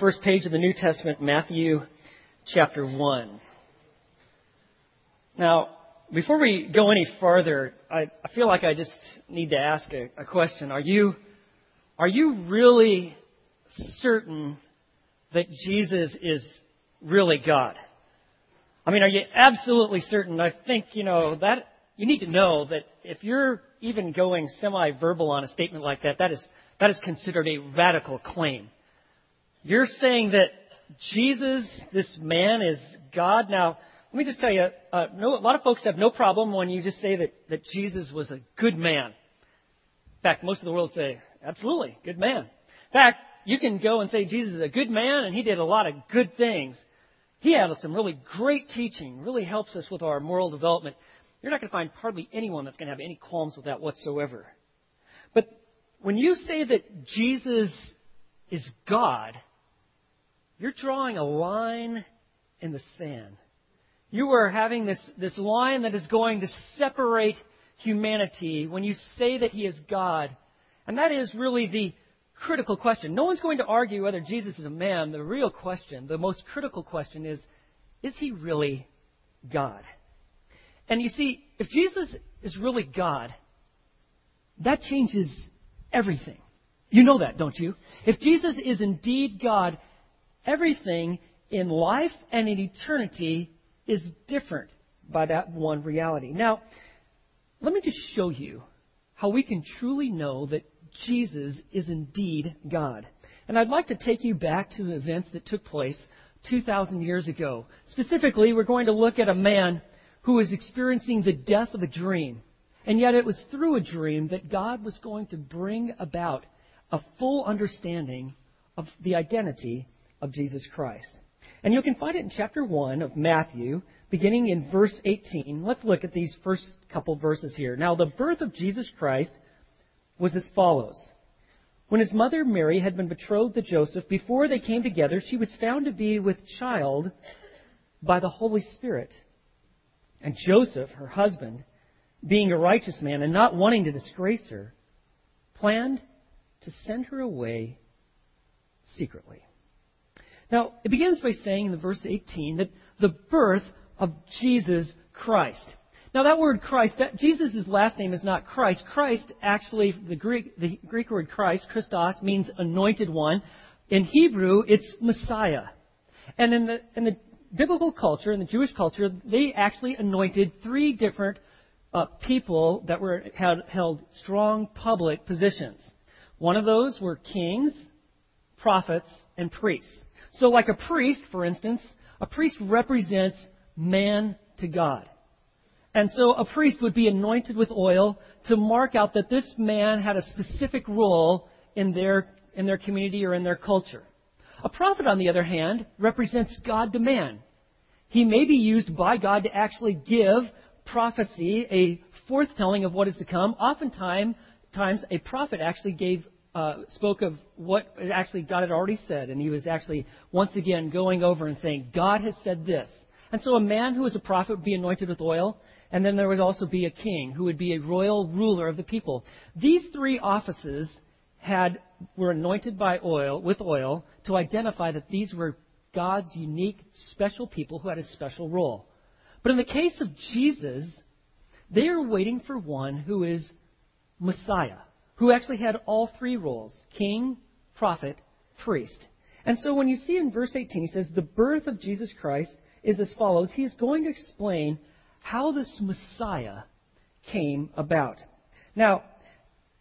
First page of the New Testament, Matthew chapter 1. Now, before we go any further, I, I feel like I just need to ask a, a question. Are you, are you really certain that Jesus is really God? I mean, are you absolutely certain? I think, you know, that, you need to know that if you're even going semi-verbal on a statement like that, that is, that is considered a radical claim. You're saying that Jesus, this man, is God. Now, let me just tell you, uh, no, a lot of folks have no problem when you just say that, that Jesus was a good man. In fact, most of the world say, absolutely, good man. In fact, you can go and say Jesus is a good man and he did a lot of good things. He had some really great teaching, really helps us with our moral development. You're not going to find hardly anyone that's going to have any qualms with that whatsoever. But when you say that Jesus is God, you're drawing a line in the sand. You are having this, this line that is going to separate humanity when you say that He is God. And that is really the critical question. No one's going to argue whether Jesus is a man. The real question, the most critical question is, is He really God? And you see, if Jesus is really God, that changes everything. You know that, don't you? If Jesus is indeed God, Everything in life and in eternity is different by that one reality. Now, let me just show you how we can truly know that Jesus is indeed God. And I'd like to take you back to events that took place 2,000 years ago. Specifically, we're going to look at a man who was experiencing the death of a dream. And yet it was through a dream that God was going to bring about a full understanding of the identity of Jesus Christ. And you can find it in chapter 1 of Matthew, beginning in verse 18. Let's look at these first couple verses here. Now, the birth of Jesus Christ was as follows. When his mother Mary had been betrothed to Joseph, before they came together, she was found to be with child by the Holy Spirit. And Joseph, her husband, being a righteous man and not wanting to disgrace her, planned to send her away secretly. Now, it begins by saying in the verse 18 that the birth of Jesus Christ. Now, that word Christ, that Jesus' last name is not Christ. Christ, actually, the Greek, the Greek word Christ, Christos, means anointed one. In Hebrew, it's Messiah. And in the, in the biblical culture, in the Jewish culture, they actually anointed three different uh, people that were had, held strong public positions. One of those were kings, prophets, and priests. So, like a priest, for instance, a priest represents man to God. And so a priest would be anointed with oil to mark out that this man had a specific role in their, in their community or in their culture. A prophet, on the other hand, represents God to man. He may be used by God to actually give prophecy, a forthtelling of what is to come. Oftentimes, times a prophet actually gave uh, spoke of what actually God had already said, and he was actually once again going over and saying, God has said this. And so a man who was a prophet would be anointed with oil, and then there would also be a king who would be a royal ruler of the people. These three offices had were anointed by oil with oil to identify that these were God's unique, special people who had a special role. But in the case of Jesus, they are waiting for one who is Messiah who actually had all three roles king, prophet, priest. And so when you see in verse 18, he says, The birth of Jesus Christ is as follows. He is going to explain how this Messiah came about. Now,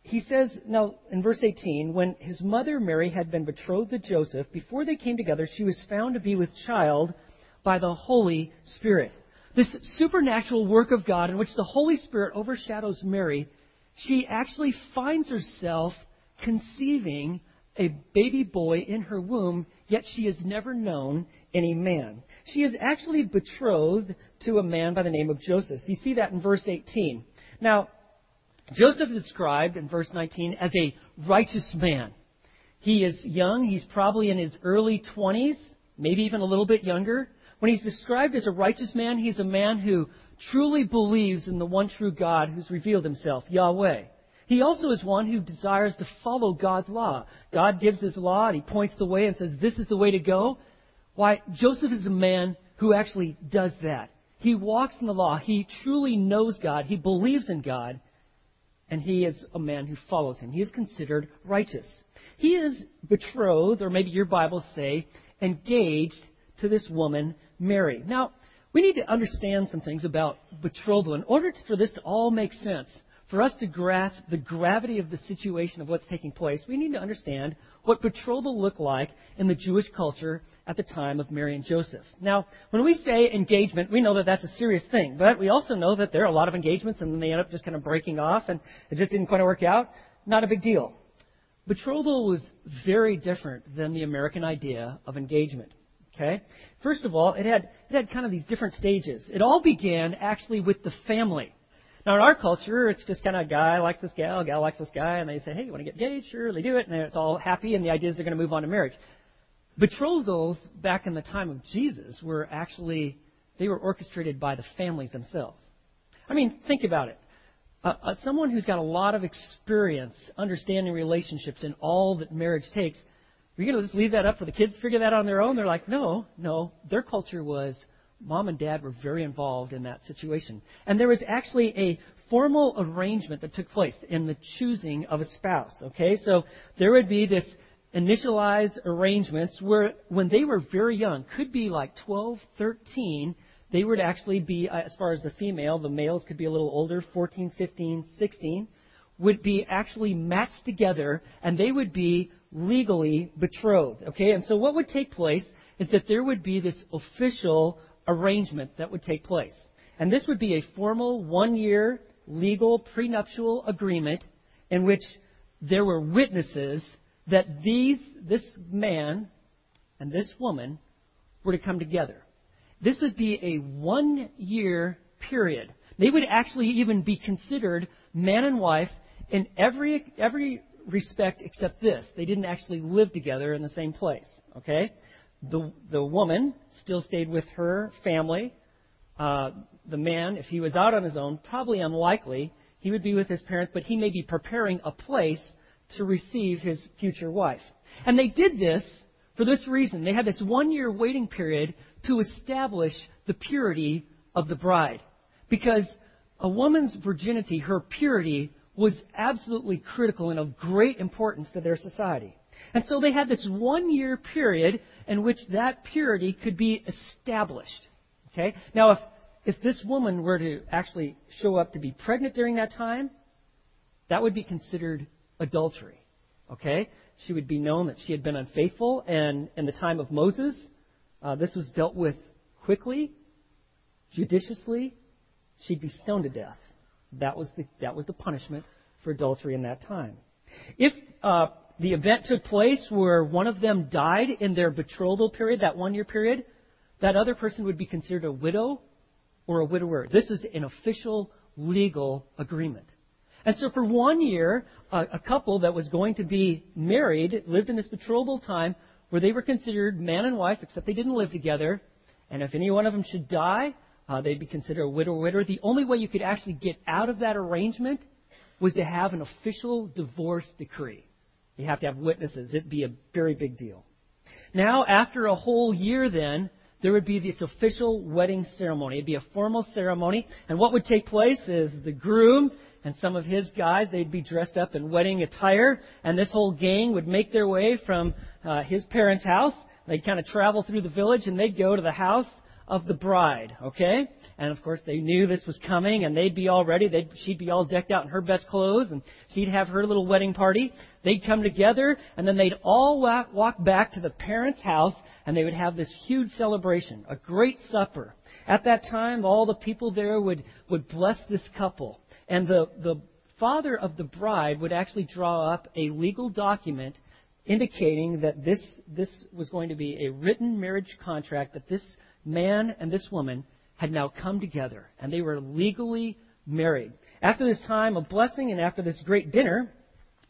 he says, now in verse 18, when his mother Mary had been betrothed to Joseph, before they came together, she was found to be with child by the Holy Spirit. This supernatural work of God in which the Holy Spirit overshadows Mary she actually finds herself conceiving a baby boy in her womb, yet she has never known any man. She is actually betrothed to a man by the name of Joseph. You see that in verse 18. Now, Joseph is described in verse 19 as a righteous man. He is young, he's probably in his early 20s, maybe even a little bit younger. When he's described as a righteous man, he's a man who truly believes in the one true God who's revealed himself, Yahweh. He also is one who desires to follow God's law. God gives his law and he points the way and says, This is the way to go. Why, Joseph is a man who actually does that. He walks in the law. He truly knows God. He believes in God. And he is a man who follows him. He is considered righteous. He is betrothed, or maybe your Bibles say, engaged to this woman, Mary. Now, we need to understand some things about betrothal. In order for this to all make sense, for us to grasp the gravity of the situation of what's taking place, we need to understand what betrothal looked like in the Jewish culture at the time of Mary and Joseph. Now, when we say engagement, we know that that's a serious thing, but we also know that there are a lot of engagements and then they end up just kind of breaking off and it just didn't quite work out. Not a big deal. Betrothal was very different than the American idea of engagement. Okay? First of all, it had, it had kind of these different stages. It all began actually with the family. Now, in our culture, it's just kind of a guy likes this gal, gal likes this guy, and they say, hey, you want to get engaged? Sure, they do it, and it's all happy, and the idea is they're going to move on to marriage. Betrothals back in the time of Jesus were actually, they were orchestrated by the families themselves. I mean, think about it. Uh, uh, someone who's got a lot of experience understanding relationships and all that marriage takes, are you going to just leave that up for the kids to figure that out on their own? They're like, no, no. Their culture was mom and dad were very involved in that situation. And there was actually a formal arrangement that took place in the choosing of a spouse. Okay, so there would be this initialized arrangements where when they were very young, could be like 12, 13, they would actually be, uh, as far as the female, the males could be a little older, 14, 15, 16, would be actually matched together and they would be legally betrothed. Okay, and so what would take place is that there would be this official arrangement that would take place. And this would be a formal one year legal prenuptial agreement in which there were witnesses that these, this man and this woman were to come together. This would be a one year period. They would actually even be considered man and wife in every, every respect except this. They didn't actually live together in the same place. Okay? The, the woman still stayed with her family. Uh, the man, if he was out on his own, probably unlikely, he would be with his parents, but he may be preparing a place to receive his future wife. And they did this for this reason. They had this one year waiting period to establish the purity of the bride. Because a woman's virginity, her purity, was absolutely critical and of great importance to their society. And so they had this one year period in which that purity could be established. Okay? Now, if, if this woman were to actually show up to be pregnant during that time, that would be considered adultery. Okay? She would be known that she had been unfaithful, and in the time of Moses, uh, this was dealt with quickly, judiciously. She'd be stoned to death. That was the, that was the punishment for adultery in that time. If uh, the event took place where one of them died in their betrothal period, that one year period, that other person would be considered a widow or a widower. This is an official legal agreement. And so for one year, a, a couple that was going to be married lived in this betrothal time where they were considered man and wife, except they didn't live together. And if any one of them should die, uh, they'd be considered a widow or widower. The only way you could actually get out of that arrangement was to have an official divorce decree. You have to have witnesses. It'd be a very big deal. Now, after a whole year, then, there would be this official wedding ceremony. It'd be a formal ceremony. And what would take place is the groom and some of his guys, they'd be dressed up in wedding attire, and this whole gang would make their way from uh, his parents' house. They'd kind of travel through the village, and they'd go to the house of the bride, okay? And of course, they knew this was coming, and they'd be all ready. They'd, she'd be all decked out in her best clothes, and she'd have her little wedding party. They'd come together, and then they'd all walk, walk back to the parents' house, and they would have this huge celebration, a great supper. At that time, all the people there would, would bless this couple. And the, the father of the bride would actually draw up a legal document indicating that this, this was going to be a written marriage contract, that this man and this woman had now come together, and they were legally married. After this time of blessing and after this great dinner,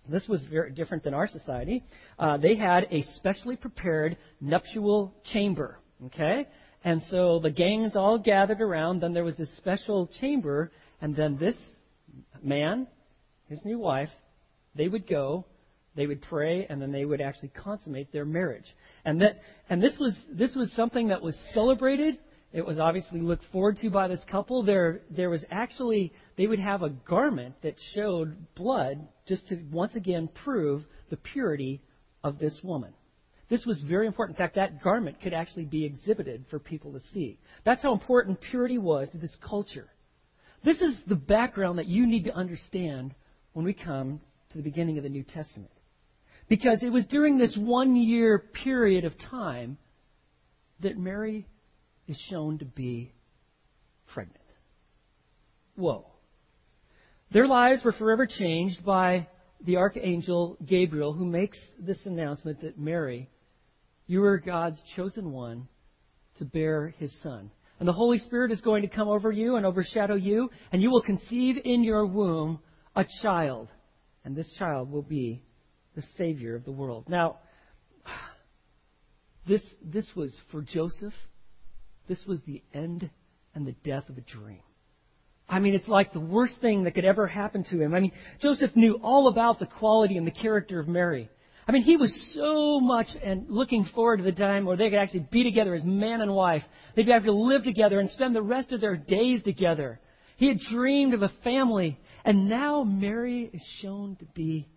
this was very different than our society. Uh, they had a specially prepared nuptial chamber. Okay? And so the gangs all gathered around. Then there was this special chamber, and then this man, his new wife, they would go, they would pray, and then they would actually consummate their marriage. And that and this was this was something that was celebrated. It was obviously looked forward to by this couple. There there was actually they would have a garment that showed blood just to once again prove the purity of this woman. This was very important. In fact, that garment could actually be exhibited for people to see. That's how important purity was to this culture. This is the background that you need to understand when we come to the beginning of the New Testament. Because it was during this one year period of time that Mary is shown to be pregnant. Whoa. Their lives were forever changed by the archangel Gabriel, who makes this announcement that Mary, you are God's chosen one to bear his son. And the Holy Spirit is going to come over you and overshadow you, and you will conceive in your womb a child. And this child will be the Savior of the world. Now, this, this was for Joseph, this was the end and the death of a dream. I mean, it's like the worst thing that could ever happen to him. I mean, Joseph knew all about the quality and the character of Mary. I mean, he was so much and looking forward to the time where they could actually be together as man and wife. They'd have to live together and spend the rest of their days together. He had dreamed of a family, and now Mary is shown to be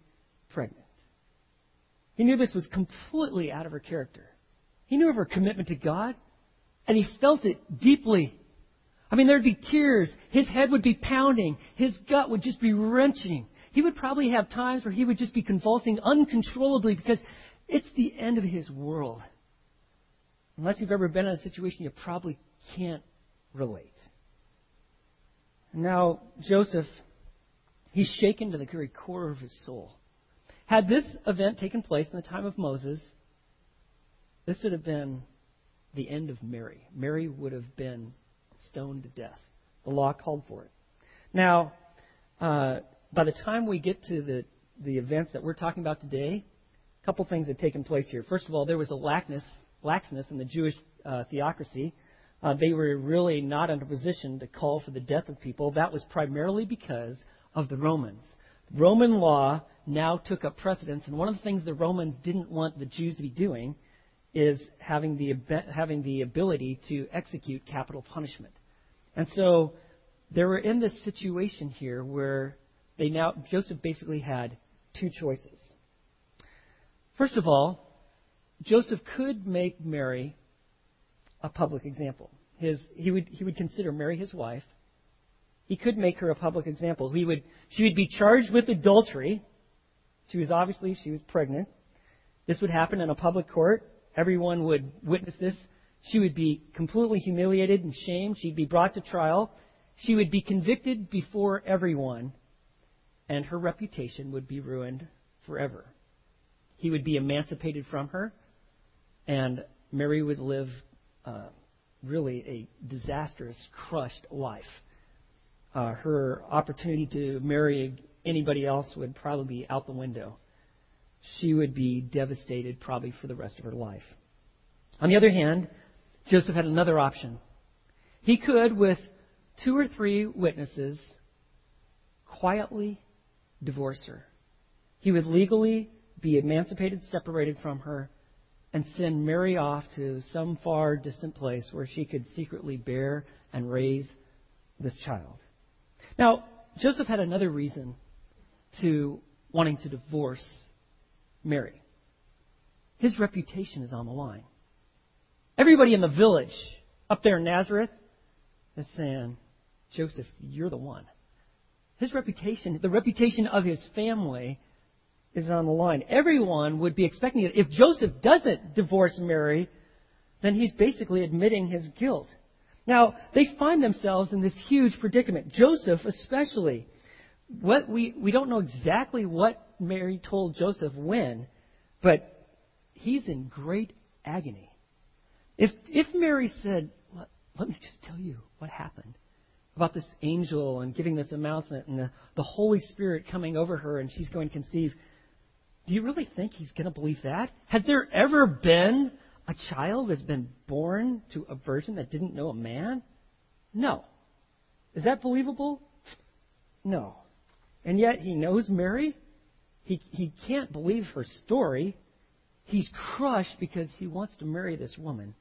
pregnant. He knew this was completely out of her character. He knew of her commitment to God, and he felt it deeply. I mean, there'd be tears. His head would be pounding. His gut would just be wrenching. He would probably have times where he would just be convulsing uncontrollably because it's the end of his world. Unless you've ever been in a situation, you probably can't relate. Now, Joseph, he's shaken to the very core of his soul. Had this event taken place in the time of Moses, this would have been the end of Mary. Mary would have been stoned to death. The law called for it. Now, uh, by the time we get to the, the events that we're talking about today, a couple things had taken place here. First of all, there was a laxness, laxness in the Jewish uh, theocracy. Uh, they were really not in a position to call for the death of people. That was primarily because of the Romans. Roman law now took up precedence, and one of the things the Romans didn't want the Jews to be doing is having the having the ability to execute capital punishment. And so they were in this situation here where they now Joseph basically had two choices. First of all, Joseph could make Mary a public example. His, he, would, he would consider Mary his wife. He could make her a public example. He would, she would be charged with adultery. She was obviously she was pregnant. This would happen in a public court. Everyone would witness this. She would be completely humiliated and shamed. She'd be brought to trial. She would be convicted before everyone and her reputation would be ruined forever. He would be emancipated from her, and Mary would live uh, really a disastrous, crushed life. Uh, her opportunity to marry anybody else would probably be out the window. She would be devastated probably for the rest of her life. On the other hand, Joseph had another option. He could, with two or three witnesses, quietly divorce her. He would legally be emancipated, separated from her, and send Mary off to some far distant place where she could secretly bear and raise this child. Now, Joseph had another reason to wanting to divorce Mary. His reputation is on the line. Everybody in the village up there in Nazareth is saying, Joseph, you're the one. His reputation, the reputation of his family, is on the line. Everyone would be expecting it. If Joseph doesn't divorce Mary, then he's basically admitting his guilt. Now, they find themselves in this huge predicament. Joseph, especially. What we, we don't know exactly what Mary told Joseph when, but he's in great agony. If, if Mary said, let, let me just tell you what happened, about this angel and giving this announcement and the, the Holy Spirit coming over her and she's going to conceive. Do you really think he's going to believe that? Has there ever been a child that's been born to a virgin that didn't know a man? No. Is that believable? No. And yet he knows Mary. He, he can't believe her story. He's crushed because he wants to marry this woman.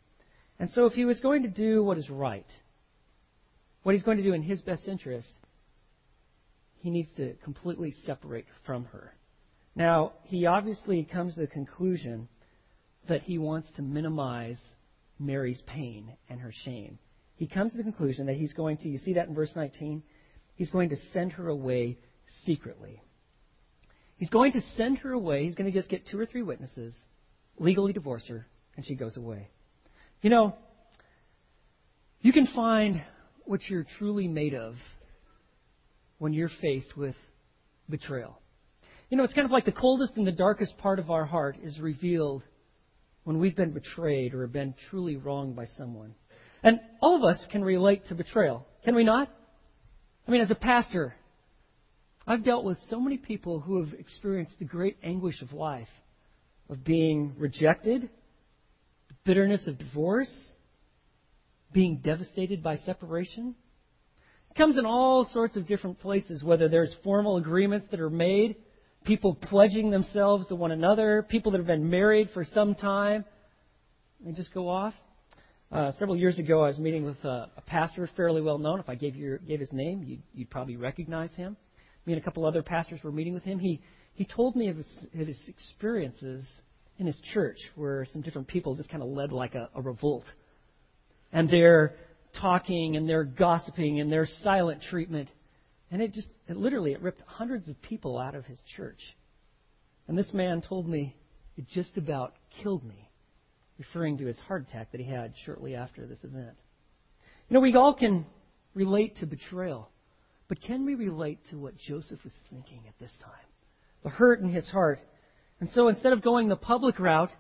And so if he was going to do what is right, what he's going to do in his best interest, he needs to completely separate from her. Now, he obviously comes to the conclusion that he wants to minimize Mary's pain and her shame. He comes to the conclusion that he's going to, you see that in verse 19? He's going to send her away secretly. He's going to send her away. He's going to just get two or three witnesses, legally divorce her, and she goes away. You know, you can find what you're truly made of when you're faced with betrayal. You know, it's kind of like the coldest and the darkest part of our heart is revealed when we've been betrayed or been truly wronged by someone. And all of us can relate to betrayal, can we not? I mean, as a pastor, I've dealt with so many people who have experienced the great anguish of life, of being rejected, the bitterness of divorce, being devastated by separation. It comes in all sorts of different places, whether there's formal agreements that are made, people pledging themselves to one another, people that have been married for some time, they just go off. Uh, several years ago, I was meeting with a, a pastor fairly well known. If I gave, you, gave his name, you'd, you'd probably recognize him me and a couple other pastors were meeting with him. He, he told me of his, of his experiences in his church where some different people just kind of led like a, a revolt. And they're talking and they're gossiping and they're silent treatment. And it just, it literally, it ripped hundreds of people out of his church. And this man told me it just about killed me, referring to his heart attack that he had shortly after this event. You know, we all can relate to betrayal. But can we relate to what Joseph was thinking at this time? The hurt in his heart. And so instead of going the public route,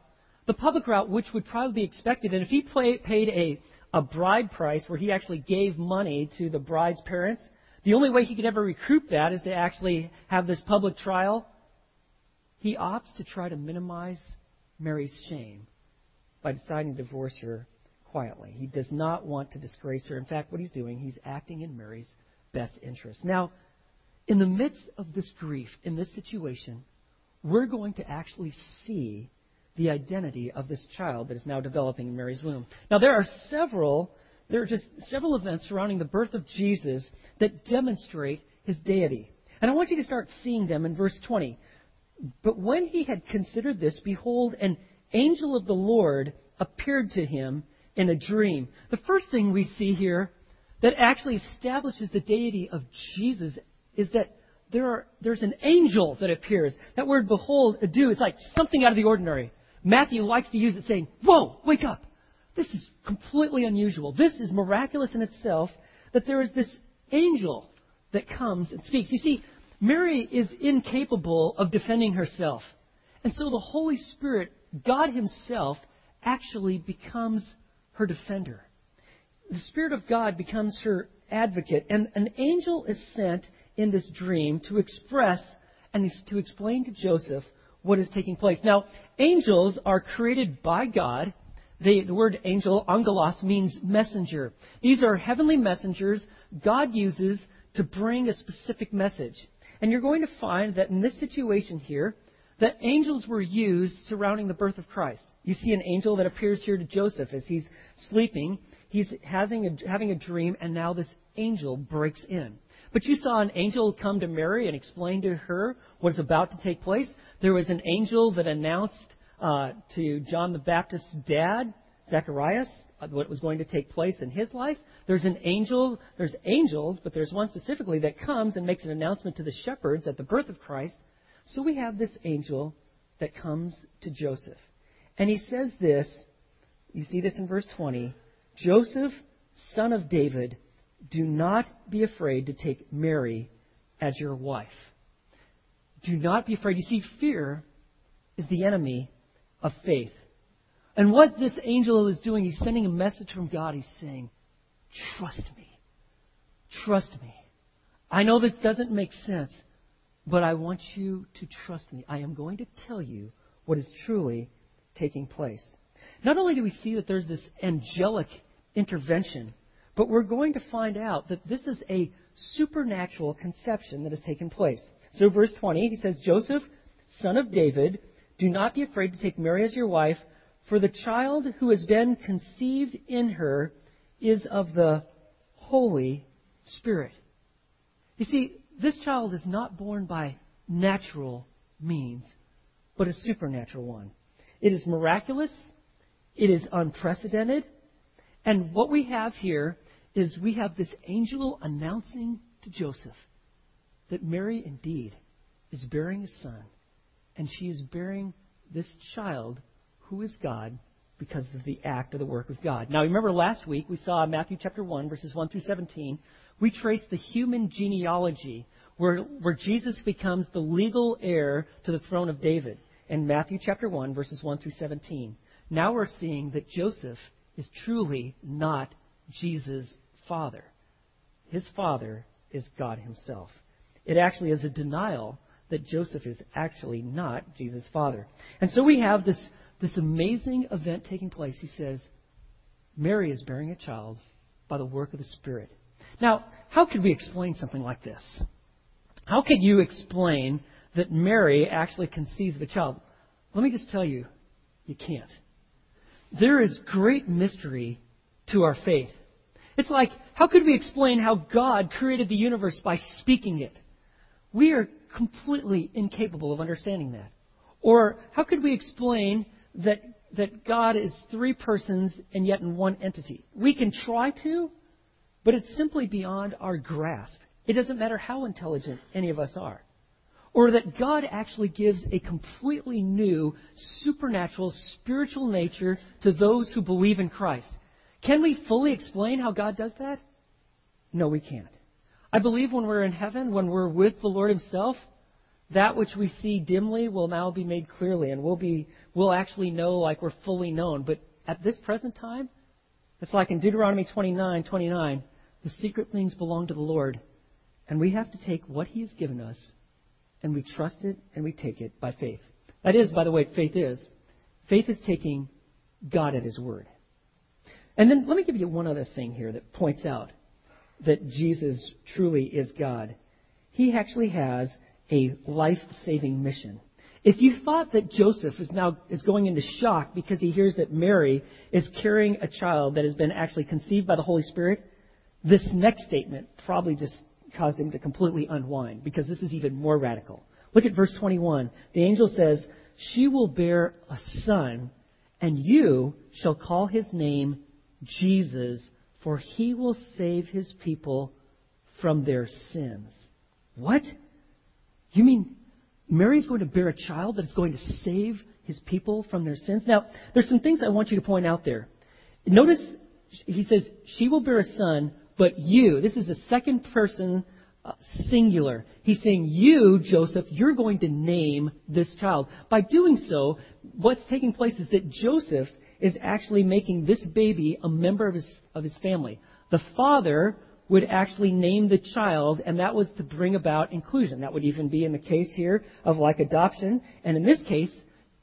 the public route, which would probably be expected, and if he paid a, a bride price where he actually gave money to the bride's parents, the only way he could ever recoup that is to actually have this public trial. He opts to try to minimize Mary's shame by deciding to divorce her quietly. He does not want to disgrace her. In fact, what he's doing, he's acting in Mary's best interest. Now, in the midst of this grief, in this situation, we're going to actually see the identity of this child that is now developing in Mary's womb. Now, there are several, there are just several events surrounding the birth of Jesus that demonstrate his deity. And I want you to start seeing them in verse 20. But when he had considered this, behold, an angel of the Lord appeared to him in a dream. The first thing we see here that actually establishes the deity of Jesus is that there are, there's an angel that appears. That word behold, idou, it's like something out of the ordinary. Matthew likes to use it saying, Whoa, wake up. This is completely unusual. This is miraculous in itself that there is this angel that comes and speaks. You see, Mary is incapable of defending herself. And so the Holy Spirit, God Himself, actually becomes her defender the Spirit of God becomes her advocate, and an angel is sent in this dream to express and to explain to Joseph what is taking place. Now, angels are created by God. They, the word angel, angelos, means messenger. These are heavenly messengers God uses to bring a specific message. And you're going to find that in this situation here, that angels were used surrounding the birth of Christ. You see an angel that appears here to Joseph as he's sleeping, he's having a, having a dream, and now this angel breaks in. But you saw an angel come to Mary and explain to her what is about to take place. There was an angel that announced uh, to John the Baptist's dad, Zacharias, what was going to take place in his life. There's an angel, there's angels, but there's one specifically that comes and makes an announcement to the shepherds at the birth of Christ. So we have this angel that comes to Joseph. And he says this, you see this in verse 20 Joseph, son of David, do not be afraid to take Mary as your wife. Do not be afraid. You see, fear is the enemy of faith. And what this angel is doing, he's sending a message from God. He's saying, Trust me. Trust me. I know this doesn't make sense, but I want you to trust me. I am going to tell you what is truly taking place. Not only do we see that there's this angelic intervention, but we're going to find out that this is a supernatural conception that has taken place. So, verse 20, he says, Joseph, son of David, do not be afraid to take Mary as your wife, for the child who has been conceived in her is of the Holy Spirit. You see, this child is not born by natural means, but a supernatural one. It is miraculous, it is unprecedented, and what we have here is we have this angel announcing to Joseph that Mary indeed is bearing a son, and she is bearing this child who is God because of the act of the work of God. Now, remember last week we saw Matthew chapter 1, verses 1 through 17. We traced the human genealogy where, where Jesus becomes the legal heir to the throne of David in Matthew chapter 1, verses 1 through 17. Now we're seeing that Joseph is truly not Jesus' father. His father is God himself. It actually is a denial that Joseph is actually not Jesus' father. And so we have this, this amazing event taking place. He says, Mary is bearing a child by the work of the Spirit. Now, how could we explain something like this? How could you explain that Mary actually conceives of a child? Let me just tell you, you can't. There is great mystery to our faith. It's like, how could we explain how God created the universe by speaking it? We are completely incapable of understanding that. Or how could we explain that, that God is three persons and yet in one entity? We can try to, but it's simply beyond our grasp. It doesn't matter how intelligent any of us are. Or that God actually gives a completely new, supernatural, spiritual nature to those who believe in Christ. Can we fully explain how God does that? No, we can't. I believe when we're in heaven, when we're with the Lord Himself, that which we see dimly will now be made clearly, and we'll be we'll actually know like we're fully known. But at this present time, it's like in Deuteronomy 29, 29, the secret things belong to the Lord, and we have to take what He has given us, and we trust it and we take it by faith. That is, by the way, faith is. Faith is taking God at His word. And then let me give you one other thing here that points out that Jesus truly is God. He actually has a life-saving mission. If you thought that Joseph is now is going into shock because he hears that Mary is carrying a child that has been actually conceived by the Holy Spirit, this next statement probably just caused him to completely unwind because this is even more radical. Look at verse 21. The angel says, "She will bear a son, and you shall call his name Jesus, for he will save his people from their sins." What? You mean Mary's going to bear a child that's going to save his people from their sins? Now, there's some things I want you to point out there. Notice he says, She will bear a son, but you, this is a second person uh, singular. He's saying, You, Joseph, you're going to name this child. By doing so, what's taking place is that Joseph is actually making this baby a member of his, of his family. The father would actually name the child, and that was to bring about inclusion. That would even be in the case here of like adoption. And in this case,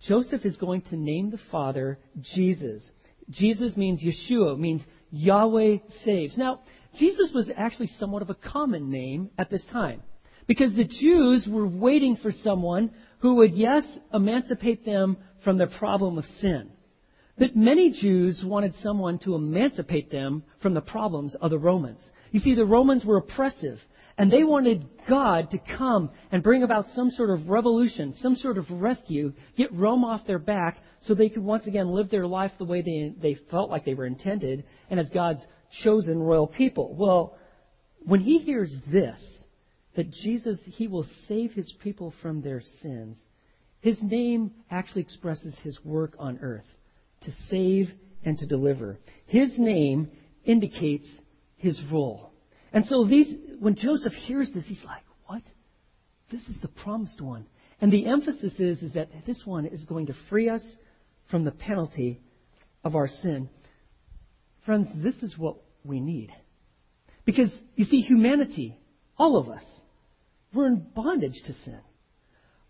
Joseph is going to name the father Jesus. Jesus means Yeshua, means Yahweh saves. Now, Jesus was actually somewhat of a common name at this time because the Jews were waiting for someone who would, yes, emancipate them from their problem of sin that many Jews wanted someone to emancipate them from the problems of the Romans. You see, the Romans were oppressive, and they wanted God to come and bring about some sort of revolution, some sort of rescue, get Rome off their back so they could once again live their life the way they, they felt like they were intended and as God's chosen royal people. Well, when he hears this, that Jesus, he will save his people from their sins, his name actually expresses his work on earth to save and to deliver. His name indicates his role. And so these, when Joseph hears this, he's like, what? This is the promised one. And the emphasis is, is that this one is going to free us from the penalty of our sin. Friends, this is what we need. Because, you see, humanity, all of us, we're in bondage to sin.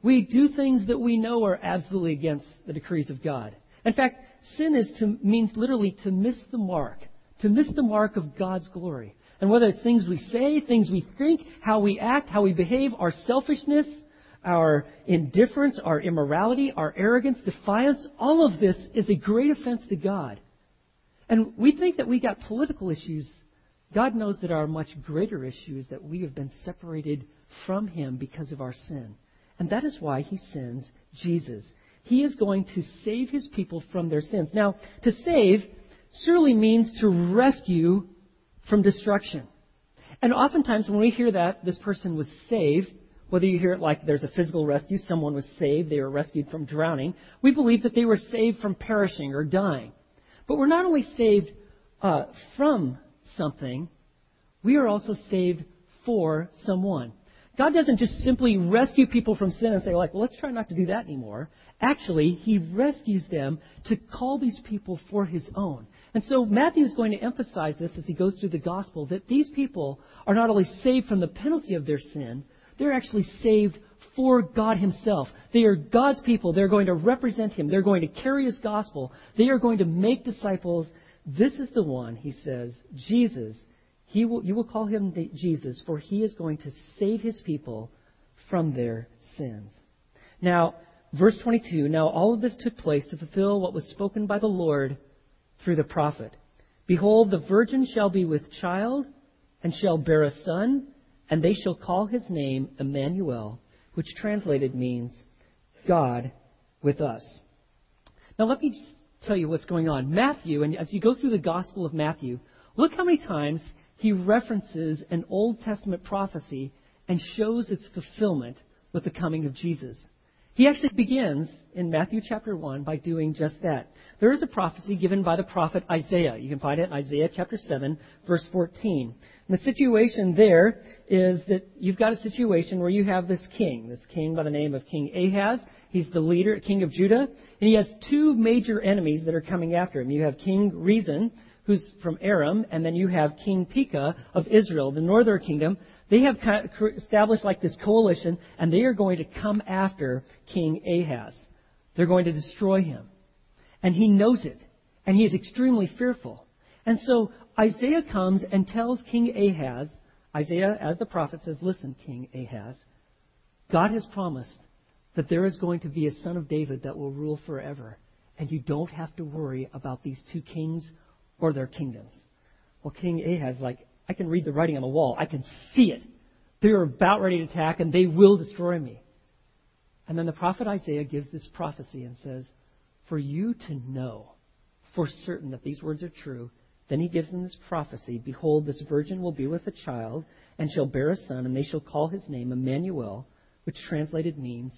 We do things that we know are absolutely against the decrees of God. In fact, sin is to, means literally to miss the mark, to miss the mark of God's glory. And whether it's things we say, things we think, how we act, how we behave, our selfishness, our indifference, our immorality, our arrogance, defiance, all of this is a great offense to God. And we think that we got political issues. God knows that our much greater issue is that we have been separated from Him because of our sin. And that is why He sends Jesus. He is going to save His people from their sins. Now, to save surely means to rescue from destruction. And oftentimes when we hear that this person was saved, whether you hear it like there's a physical rescue, someone was saved, they were rescued from drowning, we believe that they were saved from perishing or dying. But we're not only saved uh, from something, we are also saved for someone. God doesn't just simply rescue people from sin and say, like, well, let's try not to do that anymore. Actually, He rescues them to call these people for His own. And so Matthew is going to emphasize this as he goes through the gospel that these people are not only saved from the penalty of their sin, they're actually saved for God Himself. They are God's people. They're going to represent Him. They're going to carry His gospel. They are going to make disciples. This is the one, he says, Jesus. He will, you will call him Jesus, for he is going to save his people from their sins. Now, verse 22 Now all of this took place to fulfill what was spoken by the Lord through the prophet. Behold, the virgin shall be with child, and shall bear a son, and they shall call his name Emmanuel, which translated means God with us. Now, let me tell you what's going on. Matthew, and as you go through the Gospel of Matthew, look how many times he references an Old Testament prophecy and shows its fulfillment with the coming of Jesus. He actually begins in Matthew chapter 1 by doing just that. There is a prophecy given by the prophet Isaiah. You can find it in Isaiah chapter 7, verse 14. And the situation there is that you've got a situation where you have this king, this king by the name of King Ahaz. He's the leader, king of Judah, and he has two major enemies that are coming after him. You have King Rezin, who's from Aram, and then you have King Pekah of Israel, the northern kingdom. They have established like this coalition, and they are going to come after King Ahaz. They're going to destroy him. And he knows it. And he is extremely fearful. And so Isaiah comes and tells King Ahaz, Isaiah, as the prophet says, Listen, King Ahaz, God has promised that there is going to be a son of David that will rule forever. And you don't have to worry about these two kings or their kingdoms. Well, King Ahaz, like, I can read the writing on the wall. I can see it. They're about ready to attack and they will destroy me. And then the prophet Isaiah gives this prophecy and says, For you to know for certain that these words are true, then he gives them this prophecy Behold, this virgin will be with a child and shall bear a son, and they shall call his name Emmanuel, which translated means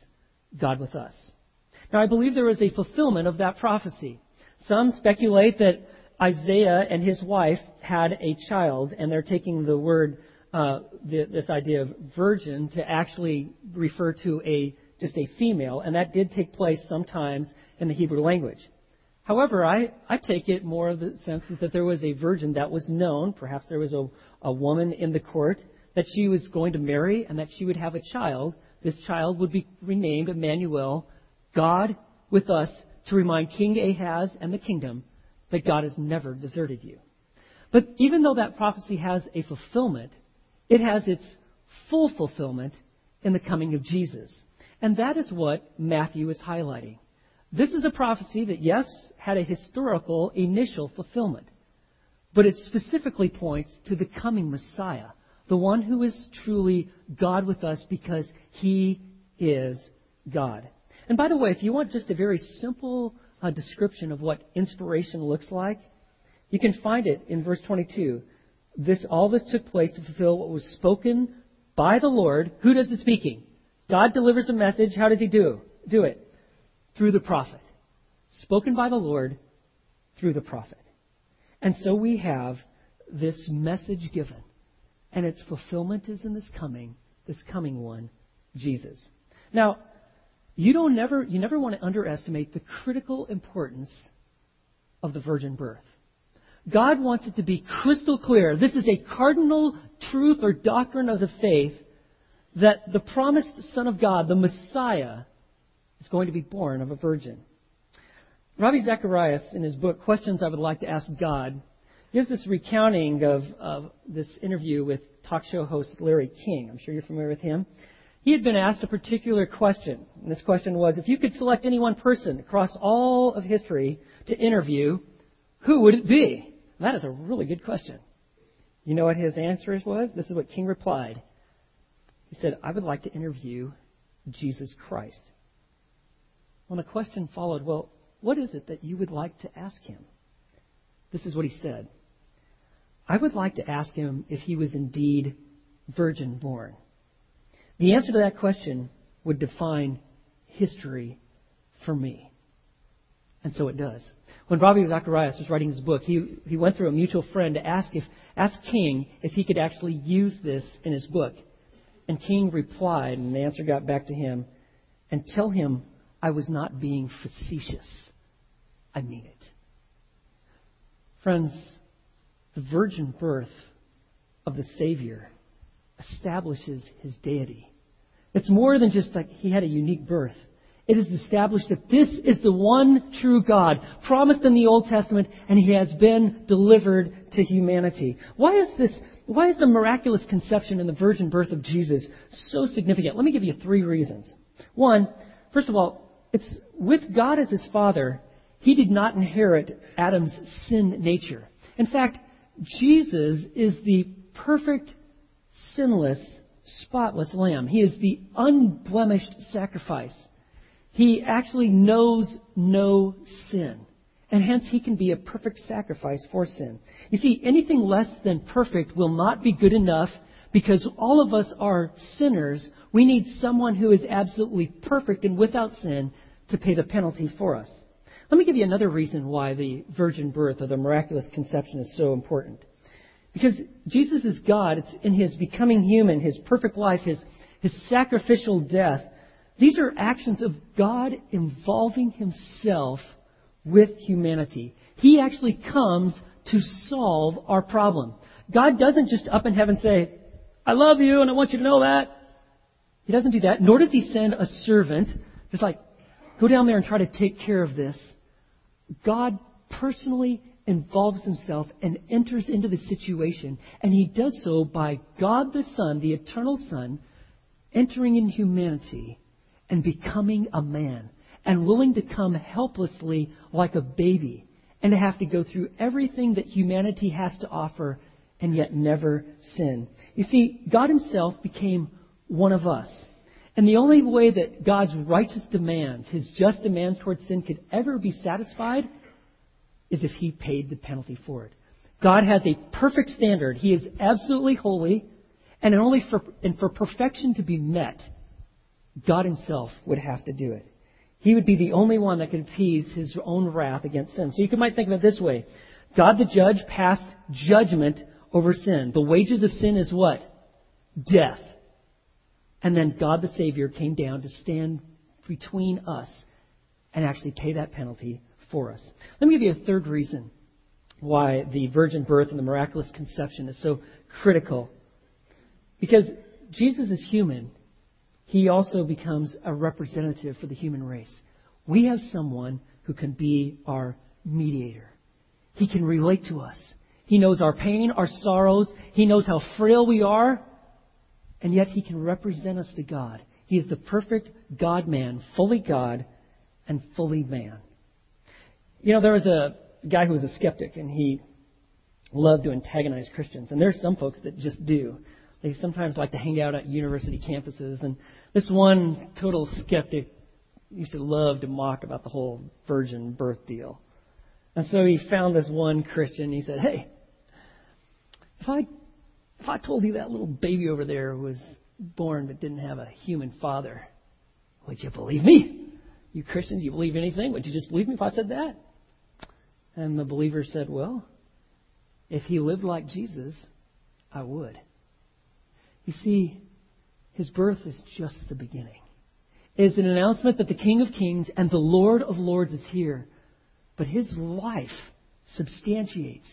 God with us. Now, I believe there is a fulfillment of that prophecy. Some speculate that Isaiah and his wife had a child, and they're taking the word, uh, the, this idea of virgin, to actually refer to a just a female, and that did take place sometimes in the Hebrew language. However, I, I take it more of the sense that there was a virgin that was known, perhaps there was a, a woman in the court, that she was going to marry and that she would have a child. This child would be renamed Emmanuel, God with us, to remind King Ahaz and the kingdom that God has never deserted you. But even though that prophecy has a fulfillment, it has its full fulfillment in the coming of Jesus. And that is what Matthew is highlighting. This is a prophecy that, yes, had a historical initial fulfillment, but it specifically points to the coming Messiah, the one who is truly God with us because he is God. And by the way, if you want just a very simple a description of what inspiration looks like, you can find it in verse 22. This, all this took place to fulfill what was spoken by the Lord. Who does the speaking? God delivers a message. How does he do, do it? Through the prophet. Spoken by the Lord through the prophet. And so we have this message given. And its fulfillment is in this coming, this coming one, Jesus. Now, you don't never you never want to underestimate the critical importance of the virgin birth. God wants it to be crystal clear. This is a cardinal truth or doctrine of the faith that the promised Son of God, the Messiah, is going to be born of a virgin. Ravi Zacharias, in his book Questions I Would Like to Ask God, gives this recounting of, of this interview with talk show host Larry King. I'm sure you're familiar with him. He had been asked a particular question. And this question was if you could select any one person across all of history to interview, who would it be? And that is a really good question. You know what his answer was? This is what King replied. He said, I would like to interview Jesus Christ. When the question followed, well, what is it that you would like to ask him? This is what he said. I would like to ask him if he was indeed virgin born. The answer to that question would define history for me. And so it does. When Ravi Zacharias was writing his book, he, he went through a mutual friend to ask if ask King if he could actually use this in his book. And King replied, and the answer got back to him, and tell him I was not being facetious. I mean it. Friends, the virgin birth of the Savior establishes his deity. It's more than just like he had a unique birth. It is established that this is the one true God promised in the Old Testament and he has been delivered to humanity. Why is this, why is the miraculous conception and the virgin birth of Jesus so significant? Let me give you three reasons. One, first of all, it's with God as his father, he did not inherit Adam's sin nature. In fact, Jesus is the perfect, sinless, spotless lamb. He is the unblemished sacrifice. He actually knows no sin. And hence he can be a perfect sacrifice for sin. You see, anything less than perfect will not be good enough because all of us are sinners. We need someone who is absolutely perfect and without sin to pay the penalty for us. Let me give you another reason why the virgin birth or the miraculous conception is so important. Because Jesus is God. It's in his becoming human, his perfect life, his, his sacrificial death. These are actions of God involving himself with humanity. He actually comes to solve our problem. God doesn't just up in heaven say, I love you and I want you to know that. He doesn't do that, nor does he send a servant just like, go down there and try to take care of this. God personally involves himself and enters into the situation. And he does so by God the Son, the eternal Son, entering in humanity and becoming a man and willing to come helplessly like a baby and to have to go through everything that humanity has to offer and yet never sin. You see, God himself became one of us. And the only way that God's righteous demands, his just demands towards sin, could ever be satisfied is if he paid the penalty for it. God has a perfect standard. He is absolutely holy, and only for, and for perfection to be met, God himself would have to do it. He would be the only one that could appease his own wrath against sin. So you might think of it this way. God the judge passed judgment over sin. The wages of sin is what? Death. And then God the Savior came down to stand between us and actually pay that penalty for us. Let me give you a third reason why the virgin birth and the miraculous conception is so critical. Because Jesus is human, he also becomes a representative for the human race. We have someone who can be our mediator. He can relate to us. He knows our pain, our sorrows. He knows how frail we are. And yet he can represent us to God. He is the perfect God man, fully God and fully man. You know, there was a guy who was a skeptic, and he loved to antagonize Christians. And there's some folks that just do. They sometimes like to hang out at university campuses. And this one total skeptic used to love to mock about the whole virgin birth deal. And so he found this one Christian. He said, "Hey, if I if I told you that little baby over there was born but didn't have a human father, would you believe me? You Christians, you believe anything? Would you just believe me if I said that?" And the believer said, Well, if he lived like Jesus, I would. You see, his birth is just the beginning. It is an announcement that the King of Kings and the Lord of Lords is here. But his life substantiates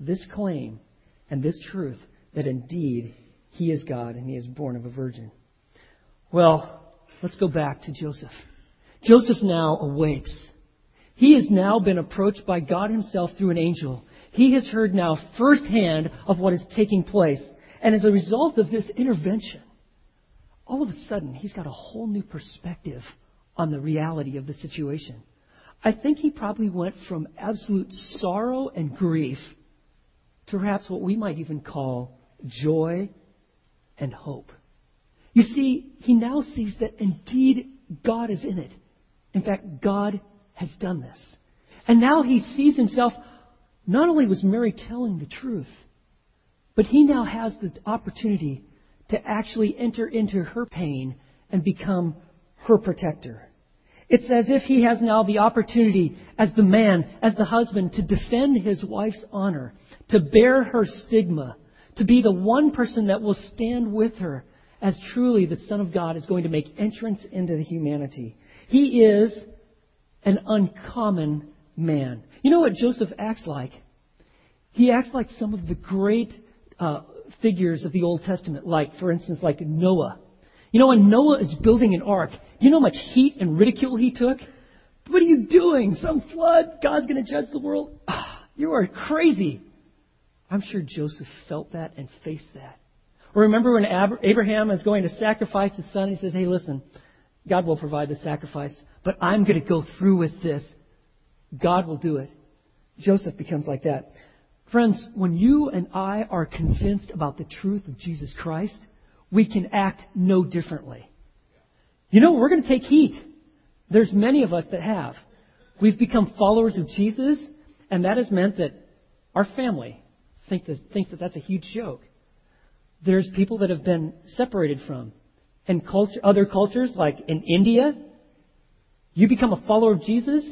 this claim and this truth that indeed he is God and he is born of a virgin. Well, let's go back to Joseph. Joseph now awakes He has now been approached by God Himself through an angel. He has heard now firsthand of what is taking place. And as a result of this intervention, all of a sudden, he's got a whole new perspective on the reality of the situation. I think he probably went from absolute sorrow and grief to perhaps what we might even call joy and hope. You see, he now sees that indeed God is in it. In fact, God has done this. And now he sees himself, not only was Mary telling the truth, but he now has the opportunity to actually enter into her pain and become her protector. It's as if he has now the opportunity as the man, as the husband, to defend his wife's honor, to bear her stigma, to be the one person that will stand with her as truly the Son of God is going to make entrance into the humanity. He is an uncommon man. You know what Joseph acts like? He acts like some of the great uh, figures of the Old Testament, like, for instance, like Noah. You know, when Noah is building an ark, you know how much heat and ridicule he took? What are you doing? Some flood? God's going to judge the world? Ah, you are crazy. I'm sure Joseph felt that and faced that. Or remember when Abraham is going to sacrifice his son, he says, Hey, listen, God will provide the sacrifice, but I'm going to go through with this. God will do it. Joseph becomes like that. Friends, when you and I are convinced about the truth of Jesus Christ, we can act no differently. You know, we're going to take heat. There's many of us that have. We've become followers of Jesus, and that has meant that our family think that, thinks that that's a huge joke. There's people that have been separated from. And culture, other cultures, like in India, you become a follower of Jesus,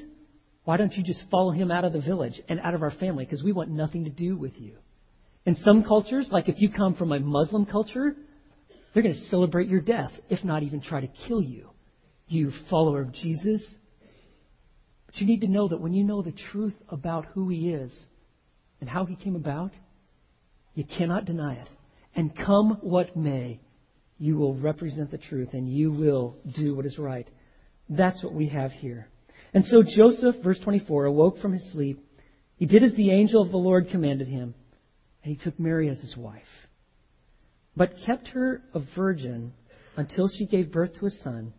why don't you just follow him out of the village and out of our family? Because we want nothing to do with you. In some cultures, like if you come from a Muslim culture, they're going to celebrate your death, if not even try to kill you, you follower of Jesus. But you need to know that when you know the truth about who he is and how he came about, you cannot deny it. And come what may, you will represent the truth and you will do what is right. That's what we have here. And so Joseph, verse 24, awoke from his sleep. He did as the angel of the Lord commanded him, and he took Mary as his wife, but kept her a virgin until she gave birth to a son,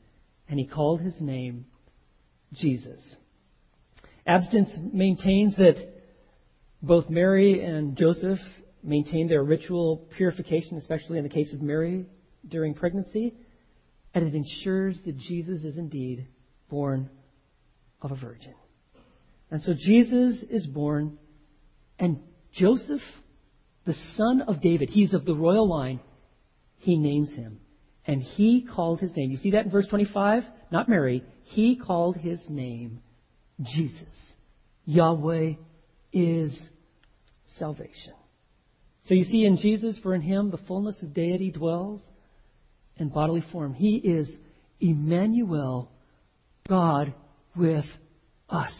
and he called his name Jesus. Abstinence maintains that both Mary and Joseph maintained their ritual purification, especially in the case of Mary during pregnancy, and it ensures that Jesus is indeed born of a virgin. And so Jesus is born, and Joseph, the son of David, he's of the royal line, he names him. And he called his name. You see that in verse 25? Not Mary. He called his name Jesus. Yahweh is salvation. So you see in Jesus, for in him the fullness of deity dwells in bodily form. He is Emmanuel, God with us.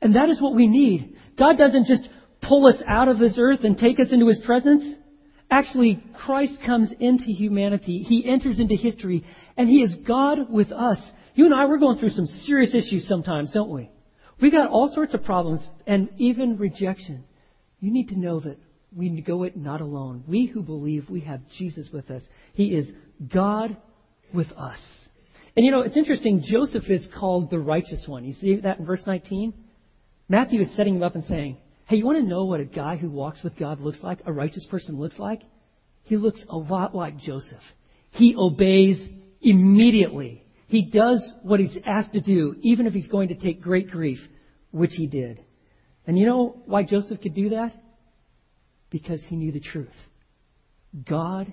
And that is what we need. God doesn't just pull us out of this earth and take us into His presence. Actually, Christ comes into humanity. He enters into history, and He is God with us. You and I, we're going through some serious issues sometimes, don't we? We got all sorts of problems and even rejection. You need to know that we go it not alone. We who believe we have Jesus with us. He is God with us. And you know, it's interesting, Joseph is called the righteous one. You see that in verse 19? Matthew is setting him up and saying, Hey, you want to know what a guy who walks with God looks like? A righteous person looks like? He looks a lot like Joseph. He obeys immediately. He does what he's asked to do, even if he's going to take great grief, which he did. And you know why Joseph could do that? Because he knew the truth. God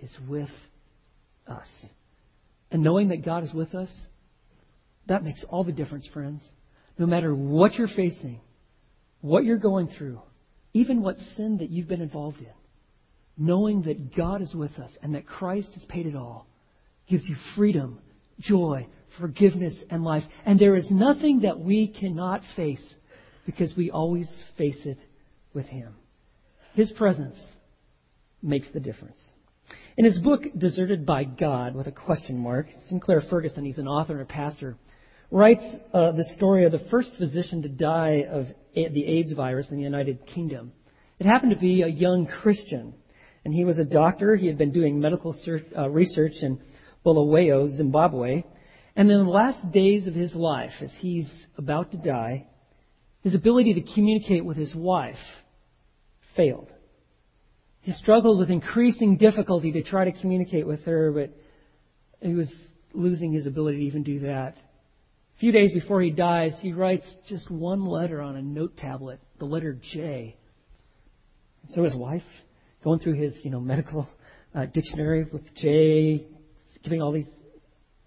is with us. And knowing that God is with us, that makes all the difference, friends. No matter what you're facing, what you're going through, even what sin that you've been involved in, knowing that God is with us and that Christ has paid it all gives you freedom, joy, forgiveness, and life. And there is nothing that we cannot face because we always face it with Him. His presence makes the difference. In his book, Deserted by God, with a question mark, Sinclair Ferguson, he's an author and a pastor, writes uh, the story of the first physician to die of the AIDS virus in the United Kingdom. It happened to be a young Christian, and he was a doctor. He had been doing medical uh, research in Bulawayo, Zimbabwe. And in the last days of his life, as he's about to die, his ability to communicate with his wife failed. He struggled with increasing difficulty to try to communicate with her, but he was losing his ability to even do that. A few days before he dies, he writes just one letter on a note tablet, the letter J. So his wife, going through his, you know, medical uh, dictionary with J, giving all these,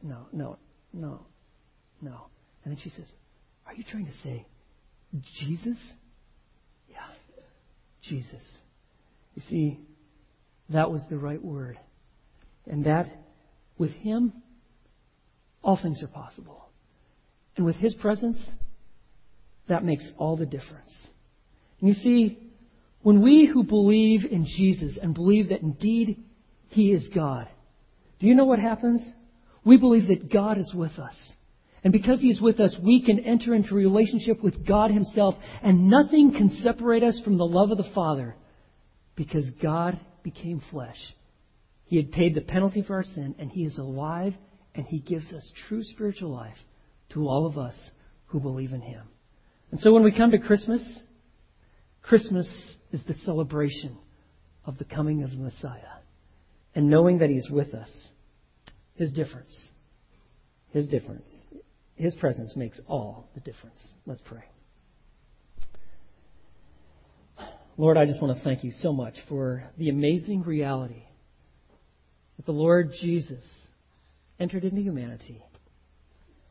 no, no, no, no. And then she says, Are you trying to say Jesus? Jesus. You see, that was the right word. And that, with Him, all things are possible. And with His presence, that makes all the difference. And you see, when we who believe in Jesus and believe that indeed He is God, do you know what happens? We believe that God is with us. And because He is with us, we can enter into relationship with God Himself, and nothing can separate us from the love of the Father because God became flesh. He had paid the penalty for our sin, and He is alive, and He gives us true spiritual life to all of us who believe in Him. And so when we come to Christmas, Christmas is the celebration of the coming of the Messiah and knowing that He's with us. His difference. His difference. His presence makes all the difference. Let's pray. Lord, I just want to thank you so much for the amazing reality that the Lord Jesus entered into humanity.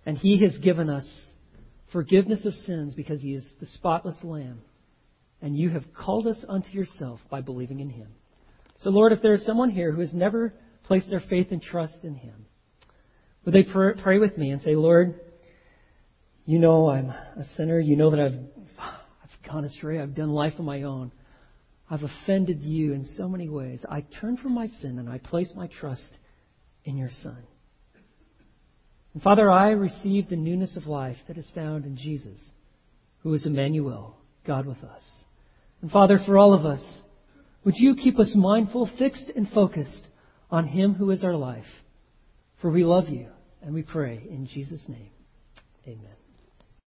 And he has given us forgiveness of sins because he is the spotless Lamb. And you have called us unto yourself by believing in him. So, Lord, if there is someone here who has never placed their faith and trust in him, would they pray with me and say, Lord, you know I'm a sinner. You know that I've, I've gone astray. I've done life on my own. I've offended you in so many ways. I turn from my sin and I place my trust in your Son. And Father, I receive the newness of life that is found in Jesus, who is Emmanuel, God with us. And Father, for all of us, would you keep us mindful, fixed, and focused on Him who is our life? For we love you and we pray in Jesus' name. Amen.